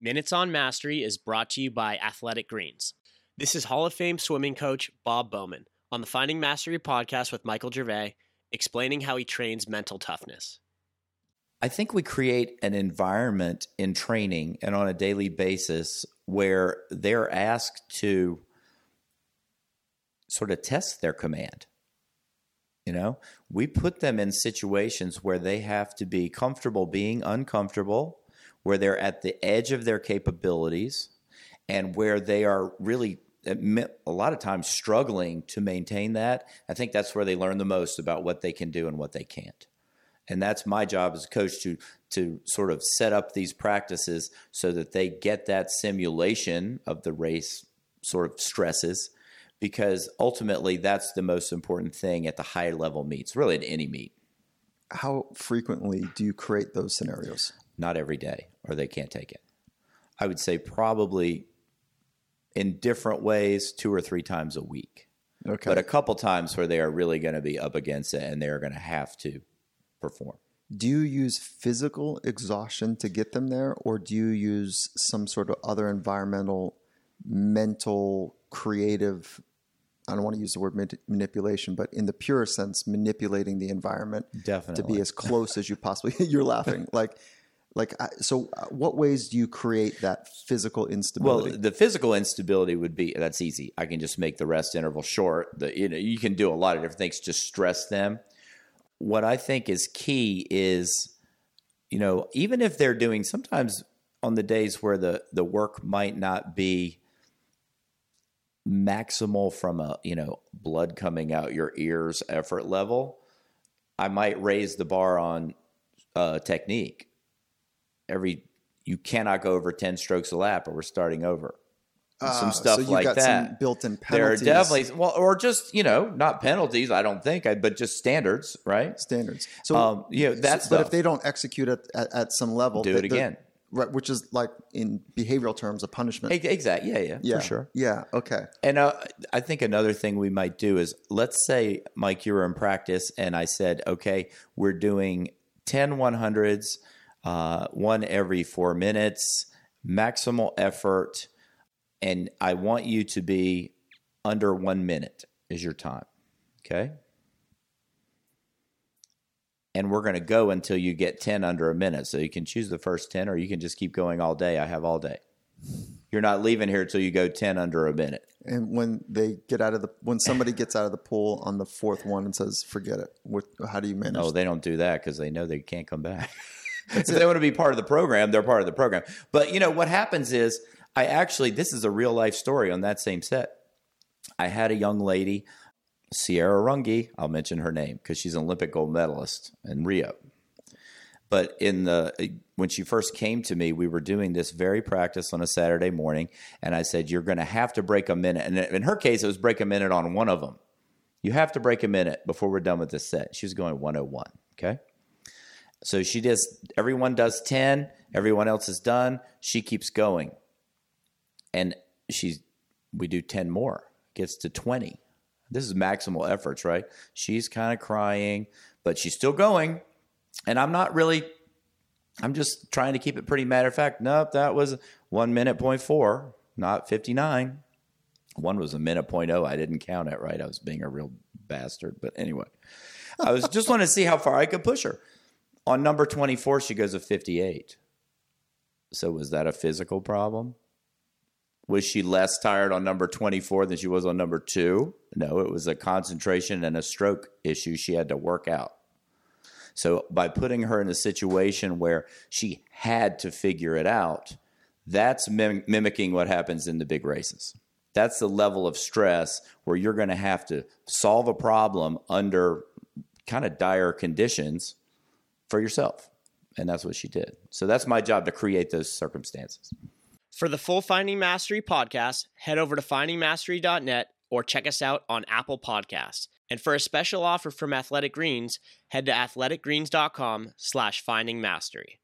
Minutes on Mastery is brought to you by Athletic Greens. This is Hall of Fame swimming coach Bob Bowman on the Finding Mastery podcast with Michael Gervais, explaining how he trains mental toughness. I think we create an environment in training and on a daily basis where they're asked to sort of test their command. You know, we put them in situations where they have to be comfortable being uncomfortable, where they're at the edge of their capabilities, and where they are really eh, a lot of times struggling to maintain that. I think that's where they learn the most about what they can do and what they can't. And that's my job as a coach to to sort of set up these practices so that they get that simulation of the race sort of stresses because ultimately that's the most important thing at the high level meets, really at any meet. How frequently do you create those scenarios? Not every day, or they can't take it. I would say probably in different ways, two or three times a week. Okay. But a couple times where they are really going to be up against it and they're going to have to perform. Do you use physical exhaustion to get them there, or do you use some sort of other environmental, mental, creative I don't want to use the word manipulation, but in the pure sense, manipulating the environment Definitely. to be as close as you possibly. you're laughing like, like so. Uh, what ways do you create that physical instability? Well, the physical instability would be that's easy. I can just make the rest interval short. The you know you can do a lot of different things. Just stress them. What I think is key is, you know, even if they're doing sometimes on the days where the the work might not be maximal from a you know blood coming out your ears effort level i might raise the bar on uh, technique every you cannot go over 10 strokes a lap or we're starting over uh, some stuff so like that built-in penalties there are definitely well or just you know not penalties i don't think but just standards right standards so um, you know that's so, but if they don't execute it at, at some level do it again Right, which is like in behavioral terms a punishment. Exactly. Yeah, yeah, yeah, for sure. Yeah. Okay. And uh, I think another thing we might do is let's say Mike, you were in practice, and I said, okay, we're doing 10 100s, uh, one every four minutes, maximal effort, and I want you to be under one minute is your time. Okay and we're going to go until you get 10 under a minute. So you can choose the first 10 or you can just keep going all day. I have all day. You're not leaving here until you go 10 under a minute. And when they get out of the, when somebody gets out of the pool on the fourth one and says, forget it, what, how do you manage? Oh, they don't do that because they know they can't come back. if they want to be part of the program, they're part of the program. But you know, what happens is I actually, this is a real life story on that same set. I had a young lady Cierra Runge, I'll mention her name because she's an Olympic gold medalist in Rio. But in the when she first came to me, we were doing this very practice on a Saturday morning, and I said, "You're going to have to break a minute." And in her case, it was break a minute on one of them. You have to break a minute before we're done with this set. She was going 101. Okay, so she does. Everyone does 10. Everyone else is done. She keeps going, and she's we do 10 more. Gets to 20 this is maximal efforts, right? She's kind of crying, but she's still going. And I'm not really, I'm just trying to keep it pretty matter of fact. Nope, that was one minute point four, not 59. One was a minute point oh. I didn't count it right. I was being a real bastard. But anyway, I was just wanting to see how far I could push her. On number 24, she goes a 58. So was that a physical problem? Was she less tired on number 24 than she was on number two? No, it was a concentration and a stroke issue she had to work out. So, by putting her in a situation where she had to figure it out, that's mim- mimicking what happens in the big races. That's the level of stress where you're going to have to solve a problem under kind of dire conditions for yourself. And that's what she did. So, that's my job to create those circumstances. For the full Finding Mastery podcast, head over to findingmastery.net or check us out on Apple Podcasts. And for a special offer from Athletic Greens, head to athleticgreens.com slash findingmastery.